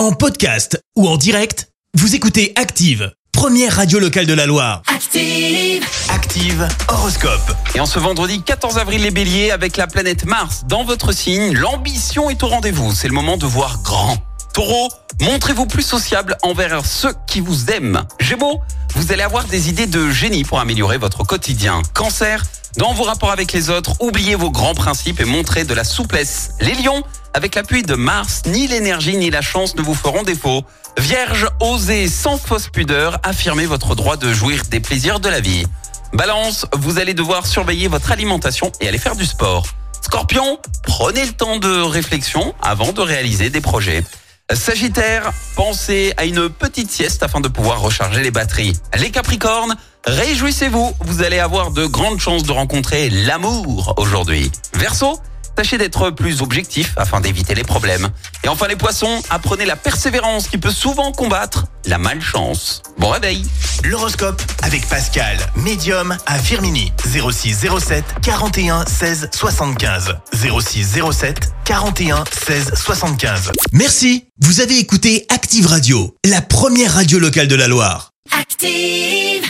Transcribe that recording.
En podcast ou en direct, vous écoutez Active, première radio locale de la Loire. Active. Active Horoscope. Et en ce vendredi 14 avril, les béliers, avec la planète Mars dans votre signe, l'ambition est au rendez-vous. C'est le moment de voir grand. Taureau, montrez-vous plus sociable envers ceux qui vous aiment. Gémeaux, vous allez avoir des idées de génie pour améliorer votre quotidien. Cancer, dans vos rapports avec les autres, oubliez vos grands principes et montrez de la souplesse. Les lions, avec l'appui de Mars, ni l'énergie ni la chance ne vous feront défaut. Vierge, osez sans fausse pudeur affirmer votre droit de jouir des plaisirs de la vie. Balance, vous allez devoir surveiller votre alimentation et aller faire du sport. Scorpion, prenez le temps de réflexion avant de réaliser des projets. Sagittaire, pensez à une petite sieste afin de pouvoir recharger les batteries. Les Capricornes, réjouissez-vous, vous allez avoir de grandes chances de rencontrer l'amour aujourd'hui. Verseau, tâchez d'être plus objectif afin d'éviter les problèmes. Et enfin les Poissons, apprenez la persévérance qui peut souvent combattre la malchance. Bon réveil L'horoscope avec Pascal, médium à Firmini. 06 07 41 16 75. 06 07 41 16 75. Merci. Vous avez écouté Active Radio, la première radio locale de la Loire. Active.